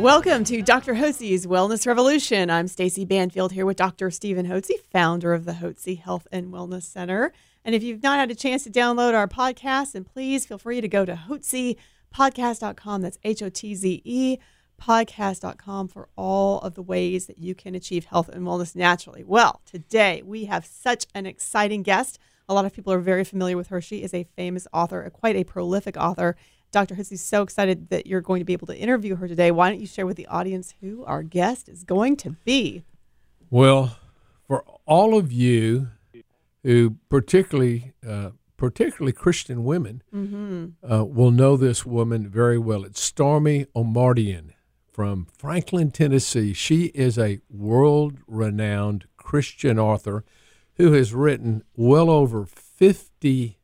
Welcome to Dr. Hotze's Wellness Revolution. I'm Stacy Banfield here with Dr. Stephen Hotze, founder of the Hotze Health and Wellness Center. And if you've not had a chance to download our podcast, then please feel free to go to hotzepodcast.com. That's H O T Z E podcast.com for all of the ways that you can achieve health and wellness naturally. Well, today we have such an exciting guest. A lot of people are very familiar with her. She is a famous author, quite a prolific author. Dr. Is so excited that you're going to be able to interview her today. Why don't you share with the audience who our guest is going to be? Well, for all of you who particularly uh, particularly Christian women Mm-hmm. uh, will know this woman very well. It's Stormie Omartian from Franklin, Tennessee. She is a world-renowned Christian author who has written well over 50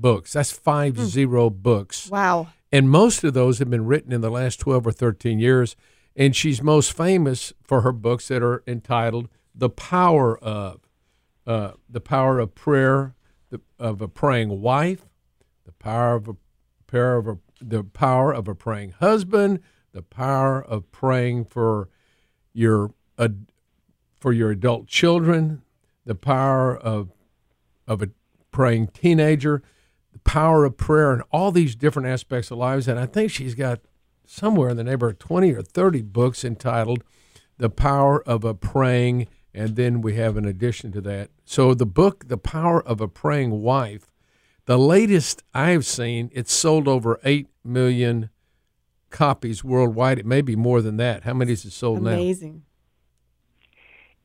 books. That's five zero books Wow. and most of those have been written in the last 12 or 13 years and she's most famous for her books that are entitled the power of uh, the power of prayer the, of a praying wife the power of a prayer of a, the power of a praying husband the power of praying for your ad, for your adult children the power of of a praying teenager the power of prayer and all these different aspects of lives. And I think she's got somewhere in the neighborhood of 20 or 30 books entitled The Power of a Praying. And then we have an addition to that. So the book, The Power of a Praying Wife, the latest I've seen, it's sold over 8 million copies worldwide. It may be more than that. How many is it sold now? Amazing.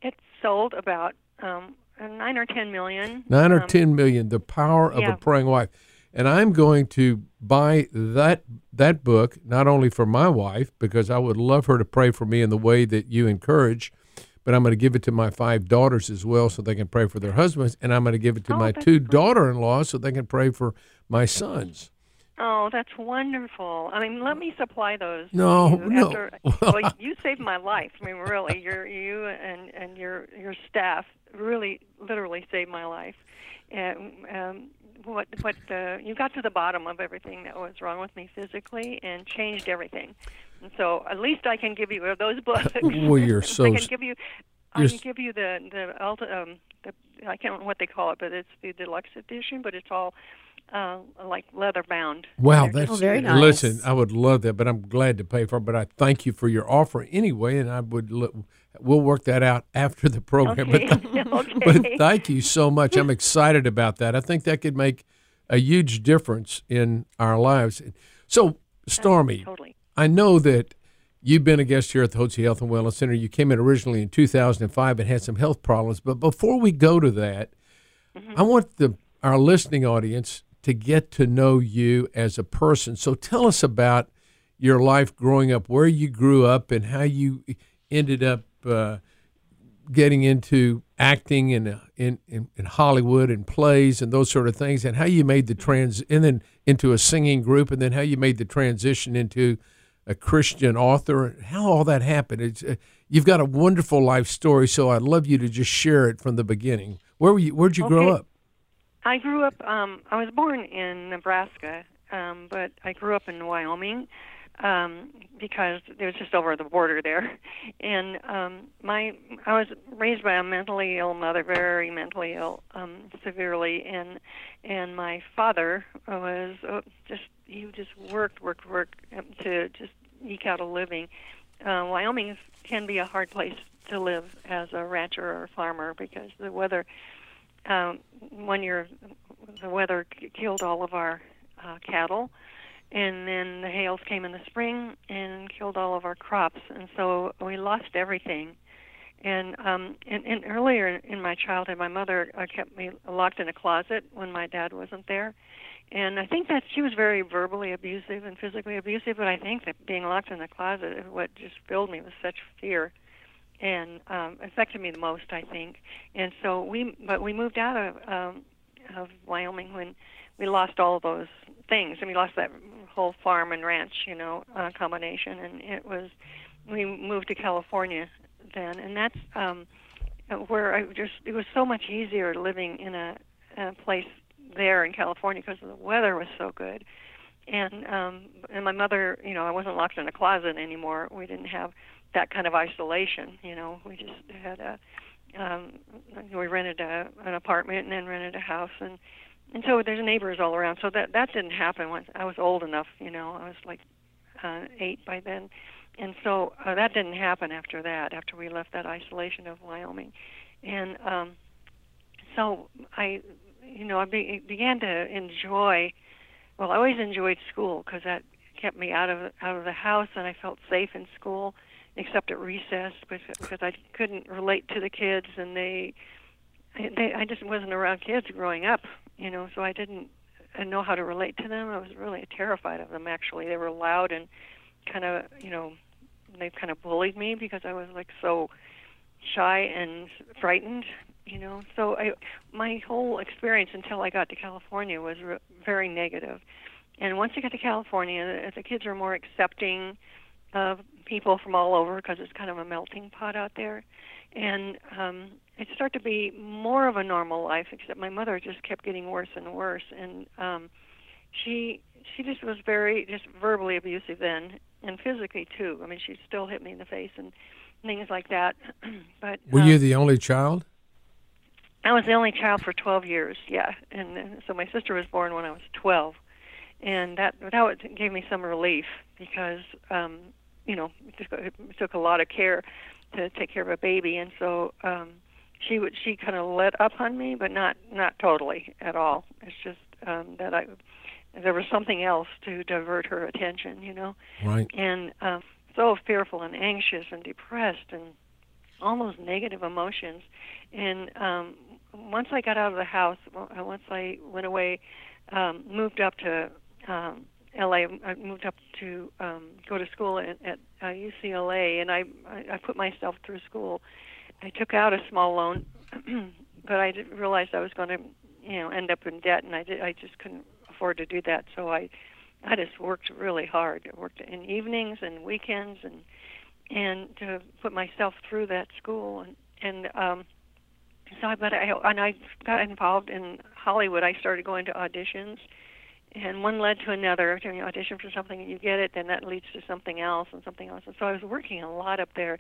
It's sold about um, nine or ten million. Nine or Um, ten million. The power of yeah. a praying wife, and I'm going to buy that that book not only for my wife because I would love her to pray for me in the way that you encourage, but I'm going to give it to my five daughters as well so they can pray for their husbands, and I'm going to give it to Oh, my two great. daughter-in-laws so they can pray for my sons. Oh, that's wonderful. I mean, let me supply those. No, you no. After, well, you saved my life. I mean, really, you're, you and and your your staff really, literally saved my life. And um, what what uh, you got to the bottom of everything that was wrong with me physically and changed everything. And so, at least I can give you those books. Well, you're so I can give you. I can s- give you the the, ulti- um, the I can't remember what they call it, but it's the deluxe edition. But it's all uh, like leather bound. Wow, that's Oh, very nice. Listen, I would love that, but I'm glad to pay for it. But I thank you for your offer anyway, and I would lo- we'll work that out after the program. Okay. But, th- Okay. but thank you so much. I'm excited about that. I think that could make a huge difference in our lives. So, Stormie, totally. I know that you've been a guest here at the Hotze Health and Wellness Center. You came in originally in 2005 and had some health problems. But before we go to that, I want the our listening audience to get to know you as a person. So tell us about your life growing up, where you grew up, and how you ended up uh, getting into acting in, in in in Hollywood and plays and those sort of things, and how you made the trans and then into a singing group, and then how you made the transition into a Christian author. How all that happened. It's, uh, you've got a wonderful life story, so I'd love you to just share it from the beginning. Where were you? Where'd you grow up? I grew up. Um, I was born in Nebraska, um, but I grew up in Wyoming um, because it was just over the border there. And um, my I was raised by a mentally ill mother, very mentally ill, um, severely, and and my father was uh, just he just worked, worked, worked um, to just eke out a living. Uh, Wyoming can be a hard place to live as a rancher or a farmer because the weather um, one year the weather killed all of our uh, cattle, and then the hails came in the spring and killed all of our crops, and so we lost everything. And um, and, and earlier in my childhood, my mother uh, kept me locked in a closet when my dad wasn't there, and I think that she was very verbally abusive and physically abusive. But I think that being locked in the closet is what just filled me with such fear, and um, affected me the most. I think. And so we, but we moved out of um, of Wyoming when we lost all of those things, and we lost that whole farm and ranch, you know, uh, combination, and it was. We moved to California then, and that's um, where I just it was so much easier living in a, a place there in California because the weather was so good, and um, and my mother, you know, I wasn't locked in a closet anymore. We didn't have that kind of isolation, you know. We just had a um, we rented a, an apartment and then rented a house and and so there's neighbors all around. So that that didn't happen when I was old enough, you know. I was like uh, eight by then and so uh, that didn't happen after that. After we left that isolation of Wyoming, and um, so I, you know, I be, began to enjoy. Well, I always enjoyed school because that kept me out of out of the house, and I felt safe in school, except at recess because I couldn't relate to the kids, and they, they, I just wasn't around kids growing up, you know, so I didn't know how to relate to them. I was really terrified of them. Actually, they were loud and kind of, you know, they kind of bullied me because I was like so shy and frightened, you know. So I, my whole experience until I got to California was re- very. And once I got to California, the kids are more accepting of people from all over because it's kind of a melting pot out there. And um, it started to be more of a normal life, except my mother just kept getting worse and worse. And um, she she just was very just verbally abusive then and physically too. I mean, she still hit me in the face and things like that. but were um, you the only child? I was the only child for 12 years. Yeah, and, and so my sister was born when I was 12, and that that gave me some relief because um, you know it, just, it took a lot of care to take care of a baby, and so um, she would she kind of let up on me, but not not totally at all. It's just um, that I there was something else to divert her attention, you know. Right. And uh, so fearful and anxious and depressed and all those negative emotions. And um, once I got out of the house, uh, once I went away, um, moved up to um, LA. I moved up to um, go to school at, at uh, UCLA, and I, I I put myself through school. I took out a small loan, but I didn't realize I was going to, you know, end up in debt, and I did. I just couldn't afford to do that. So I, I just worked really hard. I worked in evenings and weekends and and to put myself through that school and and um, so I but I and I got involved in Hollywood. I started going to auditions. And one led to another. You audition for something, and you get it, then that leads to something else and something else. And so I was working a lot up there.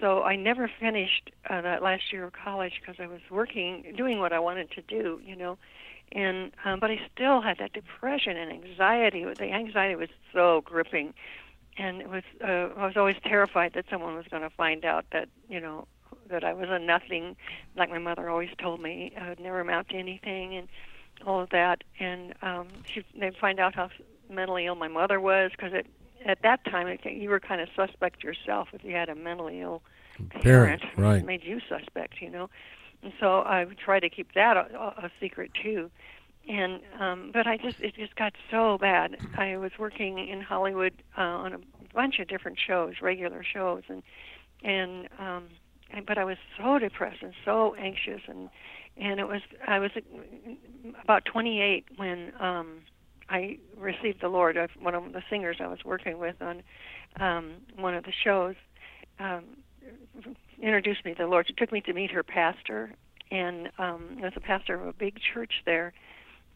So I never finished uh, that last year of college because I was working, doing what I wanted to do, you know and um, but I still had that depression and anxiety. The anxiety was so gripping, and it was uh, I was always terrified that someone was going to find out that you know that I was a nothing, like my mother always told me I would never amount to anything, and all of that. And um, she they'd find out how mentally ill my mother was because it at that time it, you were kind of suspect yourself if you had a mentally ill parent. parent right. It made you suspect, you know. And so I would try to keep that a, a secret too. And um, but I just it just got so bad. I was working in Hollywood uh, on a bunch of different shows, regular shows, and and um, and, but I was so depressed and so anxious and and it was I was about 28 when um I received the Lord. One of the singers I was working with on um one of the shows um introduced me to the Lord. She took me to meet her pastor, and um, was a pastor of a big church there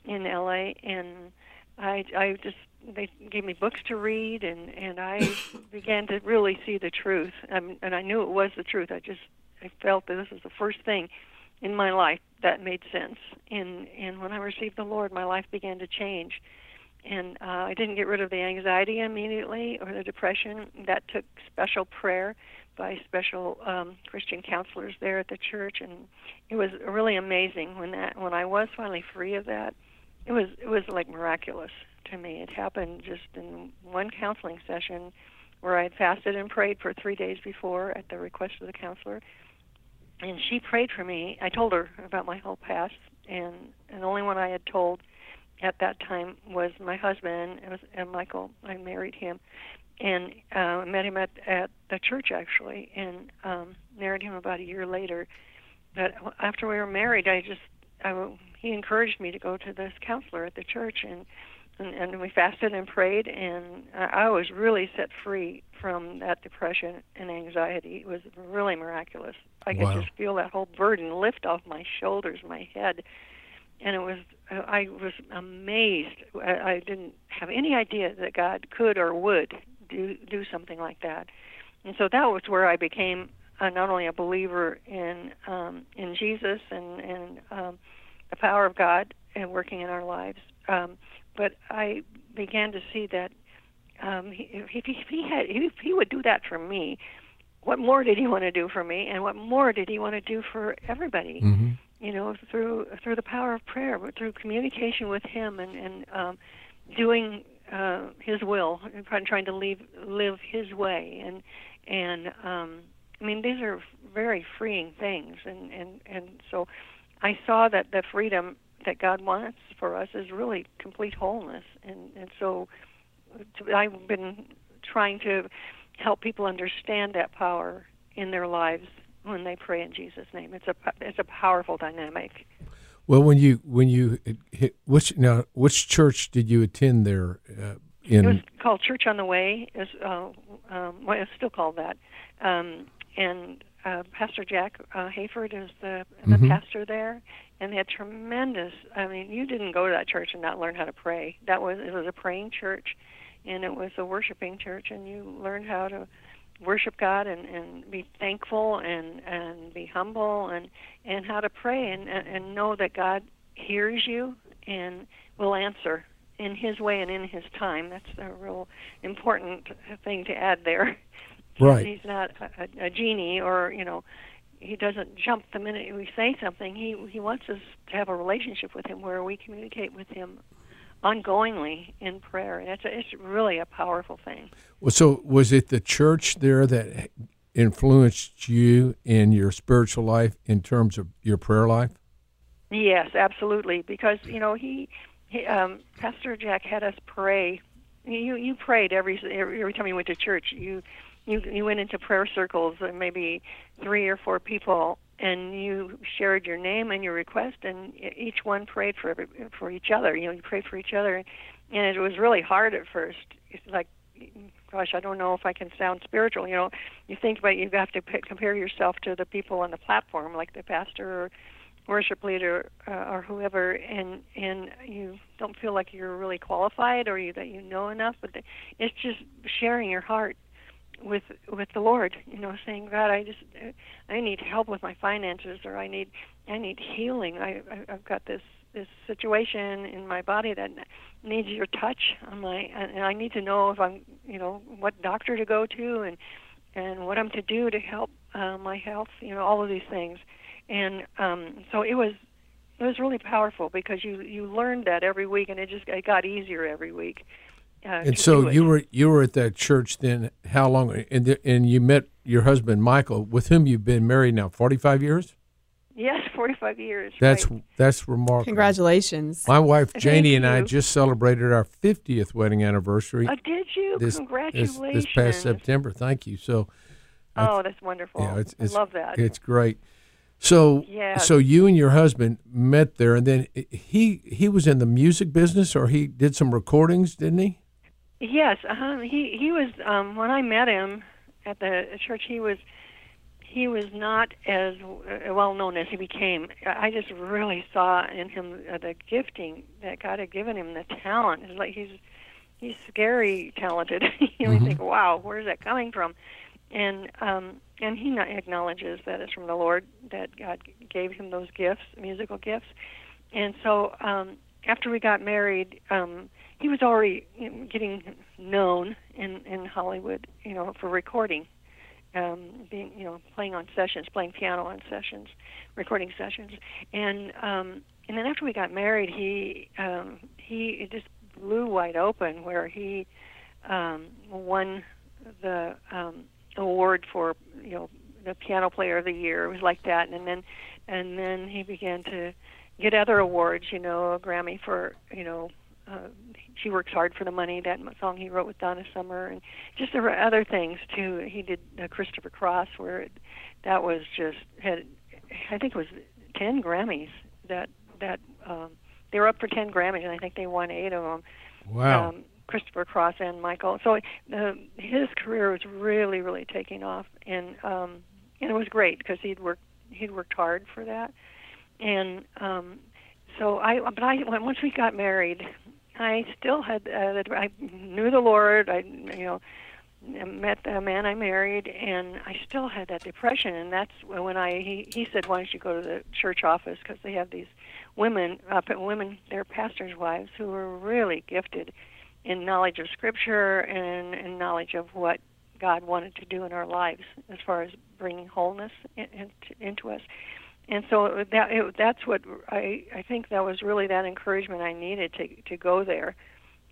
in L.A. And I, I just they gave me books to read, and and I began to really see the truth. Um, and I knew it was the truth. I just I felt that this was the first thing in my life that made sense. And and when I received the Lord, my life began to change. And uh, I didn't get rid of the anxiety immediately or the depression. That took special prayer by special um, Christian counselors there at the church, and it was really amazing when that when I was finally free of that. It was it was like miraculous to me. It happened just in one counseling session where I had fasted and prayed for three days before at the request of the counselor, and she prayed for me. I told her about my whole past, and and the only one I had told at that time was my husband. It was and Michael. I married him, and uh, met him at at the church actually, and um, married him about a year later. But after we were married, I just I, he encouraged me to go to this counselor at the church, and and, and we fasted and prayed, and I, I was really set free from that depression and anxiety. It was really miraculous. I could Wow. just feel that whole burden lift off my shoulders, my head, and it was I was amazed. I, I didn't have any idea that God could or would do do something like that, and so that was where I became uh, not only a believer in um, in Jesus and and um, the power of God and working in our lives, um, but I began to see that um, he, if, he, if he had if he would do that for me, what more did he want to do for me, and what more did he want to do for everybody? Mm-hmm. You know, through through the power of prayer, but through communication with him and and um, doing uh, his will, and trying trying to live live his way, and and um, I mean these are very freeing things, and and and so I saw that the freedom that God wants for us is really complete wholeness, and and so to- I've been trying to help people understand that power in their lives when they pray in Jesus' name. It's a it's a powerful dynamic. Well, when you when you hit, which now which church did you attend there uh, in? It was called Church on the Way. Is uh, um, well, it's still called that. Um, and uh, Pastor Jack uh, Hayford is the the Mhm. pastor there, and they had tremendous. I mean, you didn't go to that church and not learn how to pray. That was it was a praying church, and it was a worshiping church, and you learned how to worship God and, and be thankful and and be humble and and how to pray and and know that God hears you and will answer in His way and in His time. That's a real important thing to add there. Right. He's not a, a, a genie, or you know, he doesn't jump the minute we say something. He he wants us to have a relationship with Him where we communicate with Him ongoingly in prayer, and it's a, it's really a powerful thing. Well, so was it the church there that influenced you in your spiritual life in terms of your prayer life? Yes, absolutely. Because you know he, he um, Pastor Jack had us pray. You you prayed every every every time you went to church. You you you went into prayer circles, uh, maybe three or four people, and you shared your name and your request, and each one prayed for every, for each other. You know, you prayed for each other, and it was really hard at first. It's like, gosh, I don't know if I can sound spiritual. You know, you think about you have to p- compare yourself to the people on the platform, like the pastor or worship leader uh, or whoever, and and you don't feel like you're really qualified or you that you know enough. But the, it's just sharing your heart with with the Lord. You know, saying, God, I just I need help with my finances, or I need I need healing. I, I've got this this situation in my body that needs your touch on my, and I need to know if I'm, you know, what doctor to go to, and and what I'm to do to help uh, my health. You know, all of these things, and um, so it was it was really powerful because you you learned that every week, and it just it got easier every week. Uh, And so you were you were at that church then. How long? And the, and you met your husband Michael, with whom you've been married now forty five years. Yes, 45 years. That's right. that's remarkable. Congratulations. My wife Thank Janie and I just celebrated our fiftieth wedding anniversary Oh, did you? this, this Congratulations. this past September. Thank you. So Oh, that's wonderful. yeah, it's, it's I love that. It's great. So Yeah. so you and your husband met there, and then he he was in the music business, or he did some recordings, didn't he? Yes, uh-huh. he he was um when I met him at the church he was he was not as uh, well known as he became. I just really saw in him uh, the gifting that God had given him, the talent. It's like he's he's scary talented. you know, you think, wow, where's that coming from? And um and he not acknowledges that it's from the Lord that God gave him those gifts, musical gifts. And so um after we got married, um he was already getting known in in Hollywood, you know, for recording, um, being you know playing on sessions, playing piano on sessions, recording sessions, and um, and then after we got married, he um, he it just blew wide open where he um, won the um, award for you know the piano player of the year. It was like that, and then and then he began to get other awards. You know, a Grammy for you know. Uh, she works hard for the money. That song he wrote with Donna Summer, and just there were other things too. He did uh, Christopher Cross, where it, that was just had, I think it was ten Grammys. That that um, they were up for ten Grammys, and I think they won eight of them. Wow. Um, Christopher Cross and Michael. So uh, his career was really, really taking off, and um, and it was great because he'd worked he'd worked hard for that, and um, so I. But I once we got married, I still had uh, I knew the Lord. I you know met the man I married, and I still had that depression. And that's when I he he said, "Why don't you go to the church office?" Because they have these women, up uh, women, they're pastors' wives who are really gifted in knowledge of Scripture and in knowledge of what God wanted to do in our lives as far as bringing wholeness in, in, into us. And so that it, that's what I I think that was really that encouragement I needed to to go there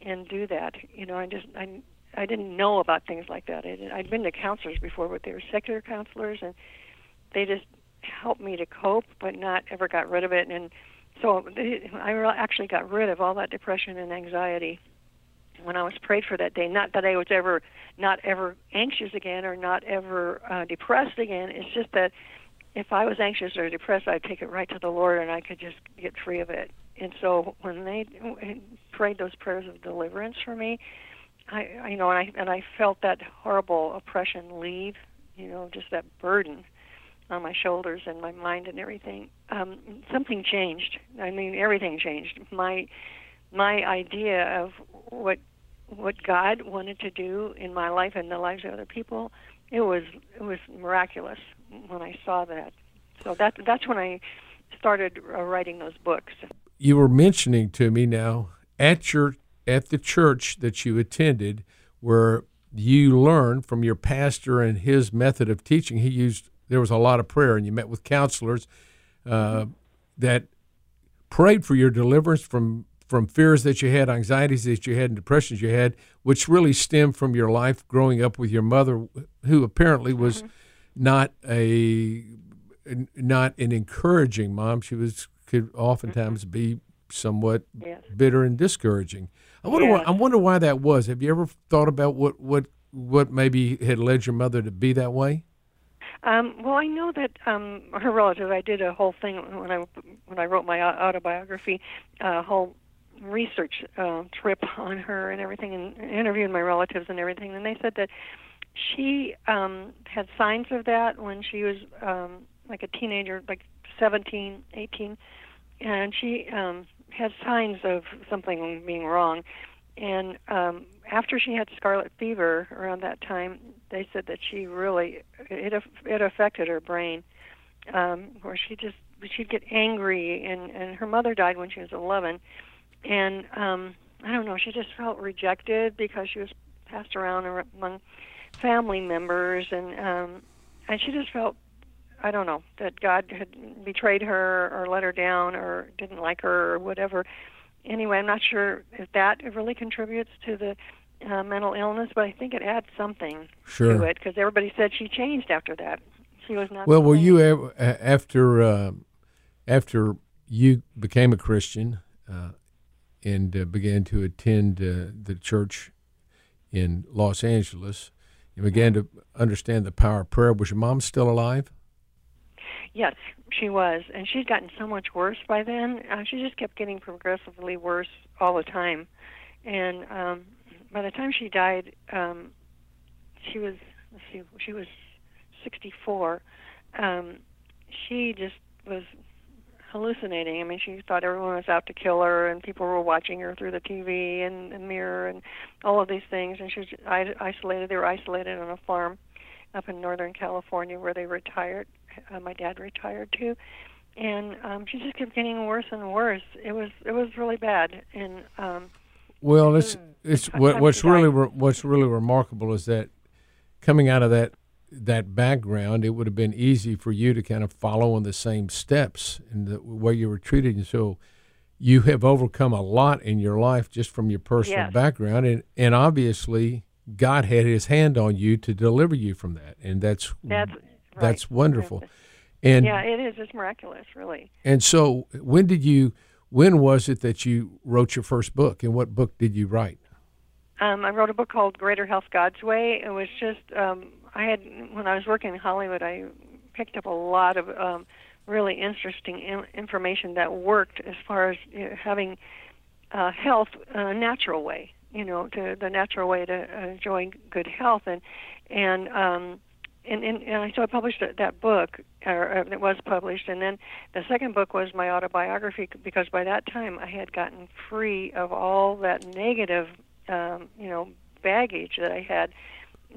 and do that. You know, I just I I didn't know about things like that. I, I'd been to counselors before, but they were secular counselors, and they just helped me to cope, but not ever got rid of it. And so I actually got rid of all that depression and anxiety when I was prayed for that day. Not that I was ever not ever anxious again or not ever uh, depressed again. It's just that if I was anxious or depressed, I'd take it right to the Lord and I could just get free of it. And so when they prayed those prayers of deliverance for me, I, I you know, and I and I felt that horrible oppression leave. You know, just that burden on my shoulders and my mind and everything. Um, something changed. I mean, everything changed. My my idea of what what God wanted to do in my life and the lives of other people, it was it was miraculous when I saw that. So that that's when I started uh, writing those books. You were mentioning to me now at your at the church that you attended, where you learned from your pastor and his method of teaching. He used there was a lot of prayer, and you met with counselors uh, that prayed for your deliverance from from fears that you had, anxieties that you had, and depressions you had, which really stemmed from your life growing up with your mother, who apparently was mm-hmm. Not a not an encouraging mom. She was could oftentimes mm-hmm. be somewhat yes. bitter and discouraging. I wonder. Yes. Why, I wonder why that was. Have you ever thought about what what what maybe had led your mother to be that way? Um, well, I know that um, her relative. I did a whole thing when I when I wrote my autobiography, a whole research uh, trip on her and everything, and interviewed my relatives and everything, and they said that she um, had signs of that when she was um, like a teenager, like 17, 18, and she um, had signs of something being wrong. And um, after she had scarlet fever around that time, they said that she really it it affected her brain, um, where she just she'd get angry, and and her mother died when she was 11 and um, I don't know, she just felt rejected because she was passed around among family members, and um, and she just felt I don't know that God had betrayed her or let her down or didn't like her or whatever. Anyway, I'm not sure if that really contributes to the uh, mental illness, but I think it adds something sure. to it because everybody said she changed after that. She was not. Well, were you ever, after uh, after you became a Christian? Uh, and uh, began to attend uh, the church in Los Angeles and began to understand the power of prayer. Was your mom still alive? Yes, she was, and she'd gotten so much worse by then. Uh, she just kept getting progressively worse all the time, and um, by the time she died, um, she was let's see, she was 64. Um, she just was hallucinating. I mean, she thought everyone was out to kill her, and people were watching her through the TV and the mirror and all of these things. And she was isolated. They were isolated on a farm up in Northern California where they retired. Uh, my dad retired too, and um, she just kept getting worse and worse. It was it was really bad. And um, well, it's it's what, what's really re- what's really remarkable is that coming out of that that background, it would have been easy for you to kind of follow in the same steps in the way you were treated. And so you have overcome a lot in your life just from your personal yes. background. And, and obviously, God had his hand on you to deliver you from that. And that's, that's that's wonderful. And yeah, it is. It's miraculous, really. And so, when did you? When was it that you wrote your first book, and what book did you write? Um, I wrote a book called Greater Health God's Way. It was just um, I had when I was working in Hollywood, I picked up a lot of um, really interesting in- information that worked as far as you know, having uh, health a natural way. You know, to the natural way to enjoy good health, and and um, and, and, and so I published that book, or it was published, and then the second book was my autobiography because by that time I had gotten free of all that negative, um, you know, baggage that I had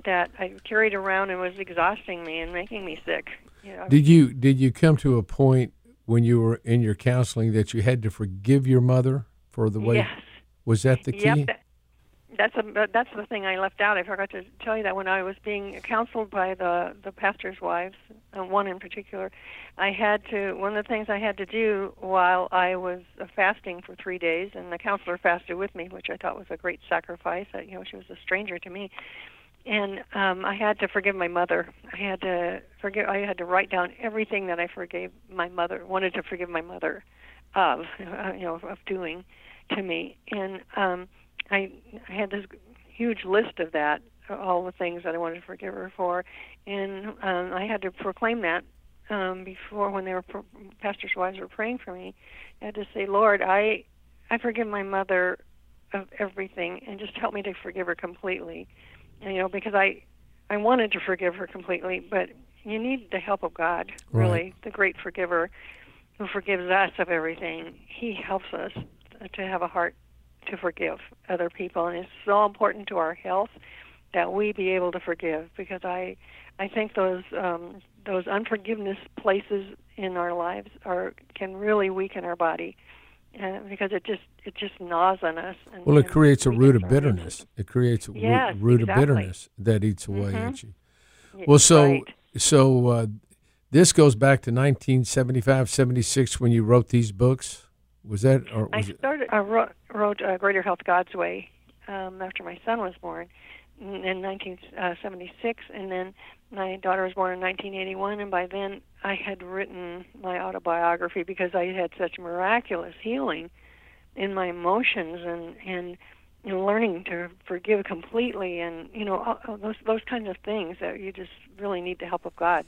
that I carried around and was exhausting me and making me sick. You know. Did you did you come to a point when you were in your counseling that you had to forgive your mother for the way? Yes. Was that the key? Yep. That's a that's the thing I left out. I forgot to tell you that when I was being counseled by the the pastors' wives, uh, one in particular, I had to one of the things I had to do while I was uh, fasting for three days, and the counselor fasted with me, which I thought was a great sacrifice. Uh, you know, she was a stranger to me, and um, I had to forgive my mother. I had to forgive. I had to write down everything that I forgave my mother, wanted to forgive my mother of, uh, you know, of doing to me, and. um I, I had this huge list of that, all the things that I wanted to forgive her for, and um, I had to proclaim that um, before when they were pastors' wives were praying for me. I had to say, Lord, I I forgive my mother of everything, and just help me to forgive her completely. You know, because I I wanted to forgive her completely, but you need the help of God, really, Right. the great forgiver who forgives us of everything. He helps us to have a heart to forgive other people, and it's so important to our health that we be able to forgive. Because I, I think those um, those unforgiveness places in our lives are can really weaken our body, uh, because it just it just gnaws on us. And, Well, it creates a root of bitterness. It creates a root- Yes, root, exactly. of bitterness that eats away Mhm. at you. Well, so right. so uh, this goes back to 1975, 76 when you wrote these books. Was that or I was it? started. I wrote, wrote uh, Greater Health God's Way um, after my son was born in in 1976, and then my daughter was born in 1981. And by then, I had written my autobiography because I had such miraculous healing in my emotions and and you know, learning to forgive completely, and you know those those kinds of things that you just really need the help of God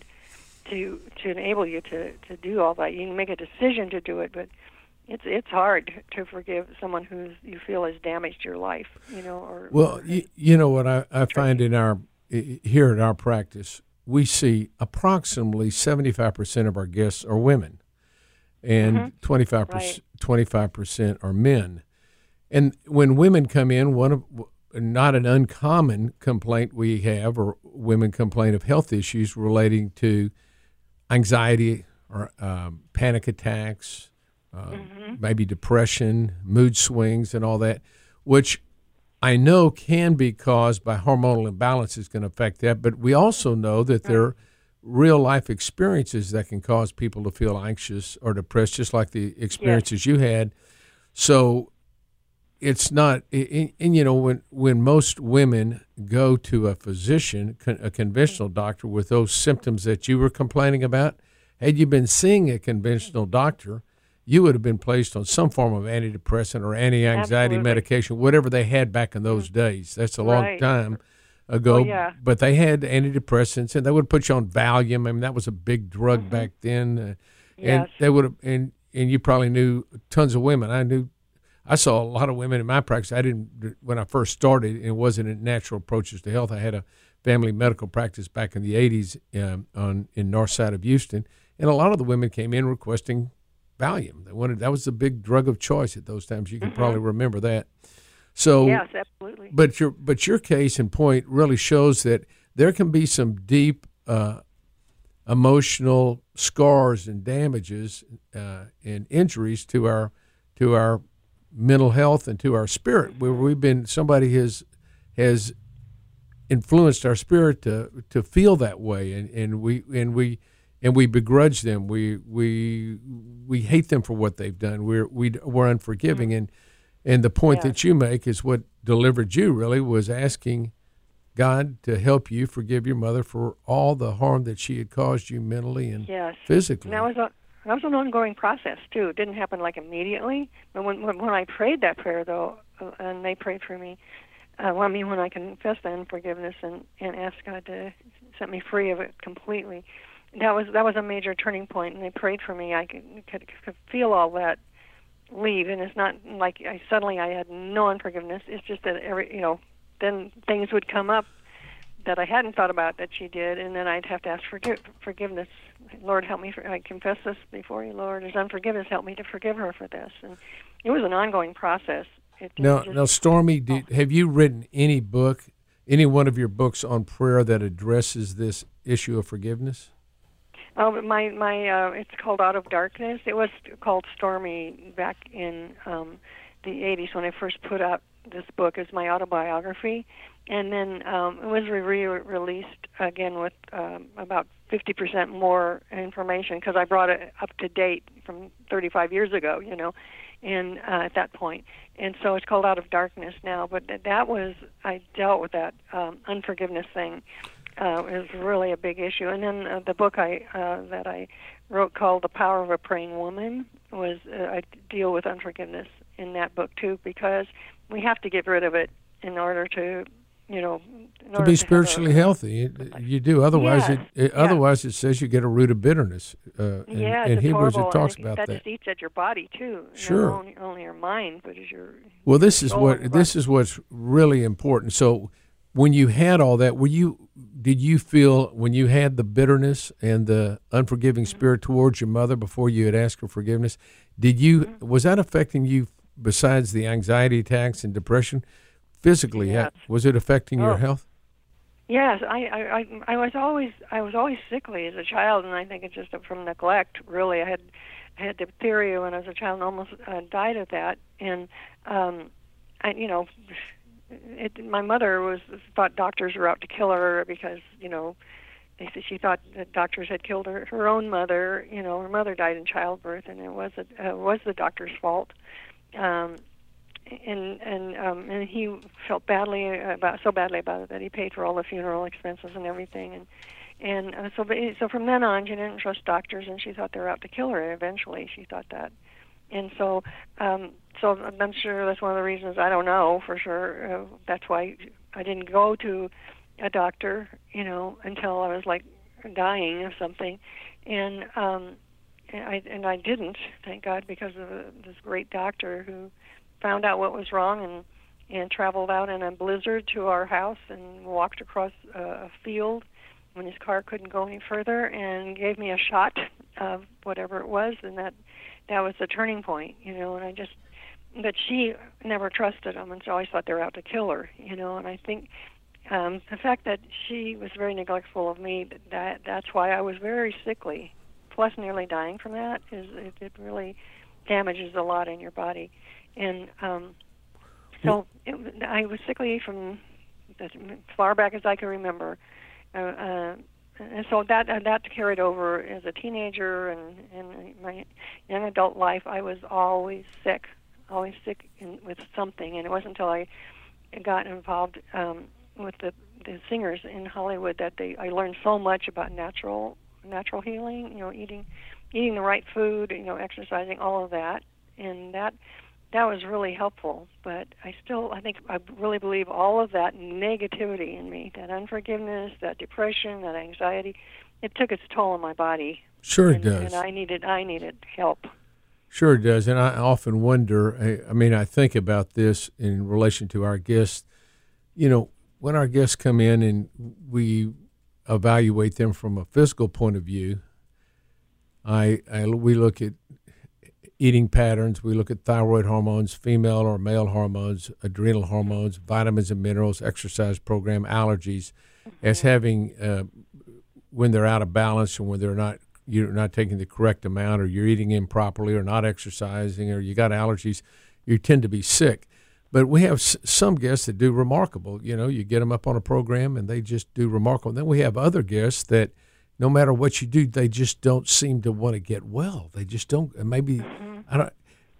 to to enable you to to do all that. You can make a decision to do it, but it's it's hard to forgive someone who you feel has damaged your life, you know. Or Well, or you, you know what I, I find in our here in our practice, we see approximately 75% of our guests are women and 25% Mm-hmm. Right. 25% are men. And when women come in, one of not an uncommon complaint we have or women complain of health issues relating to anxiety or um, panic attacks, uh, mm-hmm. maybe depression, mood swings, and all that, which I know can be caused by hormonal imbalances can affect that, but we also know that there are mm-hmm. real life experiences that can cause people to feel anxious or depressed, just like the experiences you had. So it's not, and, and you know, when when most women go to a physician, a conventional mm-hmm. doctor, with those symptoms that you were complaining about, had you been seeing a conventional doctor, you would have been placed on some form of antidepressant or anti-anxiety medication, whatever they had back in those days. That's a long Right. time ago. Oh, yeah. But they had antidepressants, and they would put you on Valium. I mean, that was a big drug back then. Uh, and Mm-hmm. Yes. they would have, and and you probably knew tons of women. I knew, I saw a lot of women in my practice. I didn't when I first started. It wasn't in natural approaches to health. I had a family medical practice back in the '80s um, on in north side of Houston, and a lot of the women came in requesting Valium. They wanted that was the big drug of choice at those times. You can probably remember that. So Mm-hmm. yes, absolutely. but your but your case and point really shows that there can be some deep uh, emotional scars and damages uh, and injuries to our to our mental health and to our spirit where we've been somebody has has influenced our spirit to to feel that way and, and we and we and we begrudge them we we we hate them for what they've done we're we, we're unforgiving and and the point Yeah. that you make is what delivered you really was asking God to help you forgive your mother for all the harm that she had caused you mentally and Yes. physically. And that was a that was an ongoing process too. It didn't happen like immediately. But when when, when I prayed that prayer though, uh, and they prayed for me, uh, well, I mean when I confessed that unforgiveness and and asked God to set me free of it completely, that was that was a major turning. And they prayed for me. I could could, could feel all that leave, and it's not like I suddenly I had no unforgiveness. It's just that every you know then things would come up that I hadn't thought about that she did, and then I'd have to ask forgive, forgiveness. Lord, help me. For, I confess this before you, Lord. As unforgiveness, help me to forgive her for this. And it was an ongoing process. It now, just, now, Stormie, did, have you written any book, any one of your books on prayer that addresses this issue of forgiveness? Oh, my my. Uh, it's called Out of Darkness. It was called Stormie back in um, the '80s when I first put out this book as my autobiography, and then um, it was re-released again with um, about 50% more information because I brought it up to date from 35 years ago, you know, and uh, at that point, and so it's called Out of Darkness now. But th- that was I dealt with that um, unforgiveness thing. Uh, is really a big issue, and then uh, the book I uh, that I wrote called "The Power of a Praying Woman" was uh, I deal with unforgiveness in that book too because we have to get rid of it in order to you know to be spiritually a, healthy. You, you, do. Otherwise yes, it, it yeah. otherwise it says you get a root of bitterness uh in, yeah it's hebrews. Horrible. it talks and about that that. just eats at your body too. Sure. not only, only your mind but as your well this is what this is what's really important. So when you had all that were you did you feel when you had the bitterness and the unforgiving spirit towards your mother before you had asked for forgiveness did you Mm-hmm. was that affecting you besides the anxiety attacks and depression physically Yes. was it affecting your Oh. health Yes, I, I, I, I was always, I was always sickly as a child, and I think it's just from neglect. Really, I had, I had diphtheria when I was a child, and almost uh, died of that. And, um, I, you know, it, my mother was thought doctors were out to kill her because, you know, they said she thought that doctors had killed her, her own mother. You know, her mother died in childbirth, and it was, a, uh, was the doctor's fault. Um, and and um and he felt badly about so badly about it that he paid for all the funeral expenses and everything and and uh, so so from then on she didn't trust doctors and she thought they were out to kill her eventually she thought that and so um so i'm sure that's one of the reasons. I don't know for sure. Uh, that's why i didn't go to a doctor you know until i was like dying of something. And um and i and i didn't thank god because of uh, this great doctor who found out what was wrong and and traveled out in a blizzard to our house and walked across a field when his car couldn't go any further and gave me a shot of whatever it was. And that that was the turning point you know and i just but she never trusted him and she always thought they were out to kill her you know and i think um the fact that she was very neglectful of me that that's why i was very sickly plus nearly dying from that is it, it really damages a lot in your body and um, so it, I was sickly from as far back as I can remember, uh, uh, and so that uh, that carried over as a teenager and in my young adult life. I was always sick, always sick in, with something, and it wasn't until I got involved um, with the the singers in Hollywood that they I learned so much about natural natural healing. You know, eating eating the right food, you know, exercising, all of that, and that that was really helpful. But I still, I think, I really believe all of that negativity in me, that unforgiveness, that depression, that anxiety, it took its toll on my body. sure it and, does And I needed, I needed help. Sure, it does. And I often wonder I, I mean, I think about this in relation to our guests. You know, when our guests come in and we evaluate them from a physical point of view, I, I we look at eating patterns, we look at thyroid hormones, female or male hormones, adrenal hormones, vitamins and minerals, exercise program, allergies, as having uh, when they're out of balance and when they're not you're not taking the correct amount or you're eating improperly or not exercising or you got allergies, you tend to be sick. But we have s- some guests that do remarkable. You know, you get them up on a program and they just do remarkable. then we have other guests that no matter what you do, they just don't seem to want to get well. They just don't. and Maybe I don't.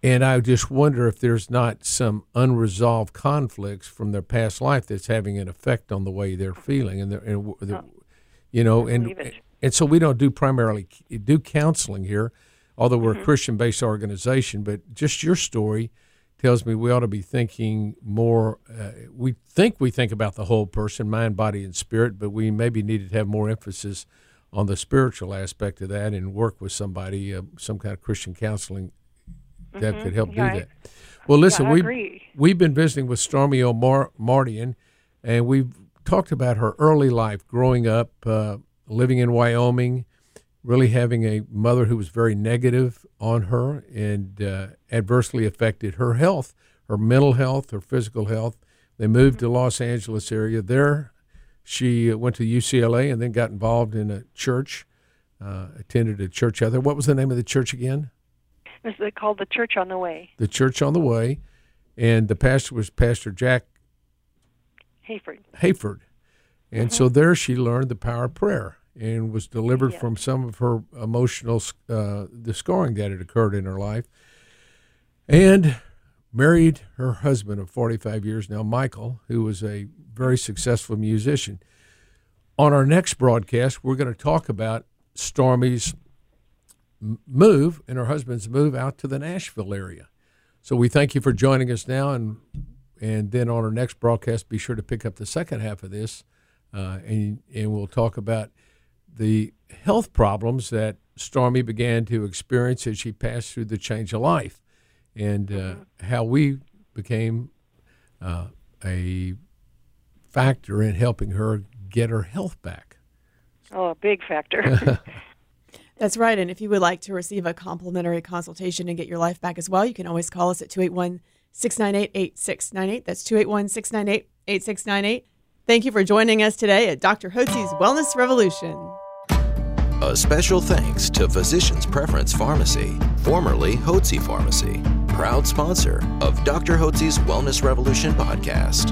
And I just wonder if there's not some unresolved conflicts from their past life that's having an effect on the way they're feeling, and, they're, and they're, you know, and and so we don't do primarily do counseling here, although we're mm-hmm. a Christian-based organization. But just your story tells me we ought to be thinking more. Uh, we think we think about the whole person, mind, body, and spirit, but we maybe needed to have more emphasis on the spiritual aspect of that and work with somebody, uh, some kind of Christian counseling that mm-hmm. could help right. do that. Well, listen, yeah, we we've been visiting with Stormie Omartian, and we've talked about her early life, growing up, uh, living in Wyoming, really having a mother who was very negative on her and uh, adversely affected her health, her mental health, her physical health. They moved to Los Angeles area. There, she went to UCLA and then got involved in a church, uh, attended a church out there. What was the name of the church again? It was called the Church on the Way. The Church on the Way, and the pastor was Pastor Jack Hayford. Hayford, and mm-hmm. so there she learned the power of prayer and was delivered yeah. from some of her emotional uh, the scarring that had occurred in her life, and married her husband of 45 years now, Michael, who was a very successful musician. On our next broadcast, we're going to talk about Stormie's move and her husband's move out to the Nashville area. So we thank you for joining us now, and and then on our next broadcast, be sure to pick up the second half of this, uh, and and we'll talk about the health problems that Stormie began to experience as she passed through the change of life, and uh, mm-hmm. how we became uh, a factor in helping her get her health back. Oh, a big factor. That's right. And if you would like to receive a complimentary consultation and get your life back as well, you can always call us at 281 698 8698. That's 281 698 8698. Thank you for joining us today at Dr. Hotze's Wellness Revolution. A special thanks to Physicians Preference Pharmacy, formerly Hotze Pharmacy, proud sponsor of Dr. Hotze's Wellness Revolution podcast.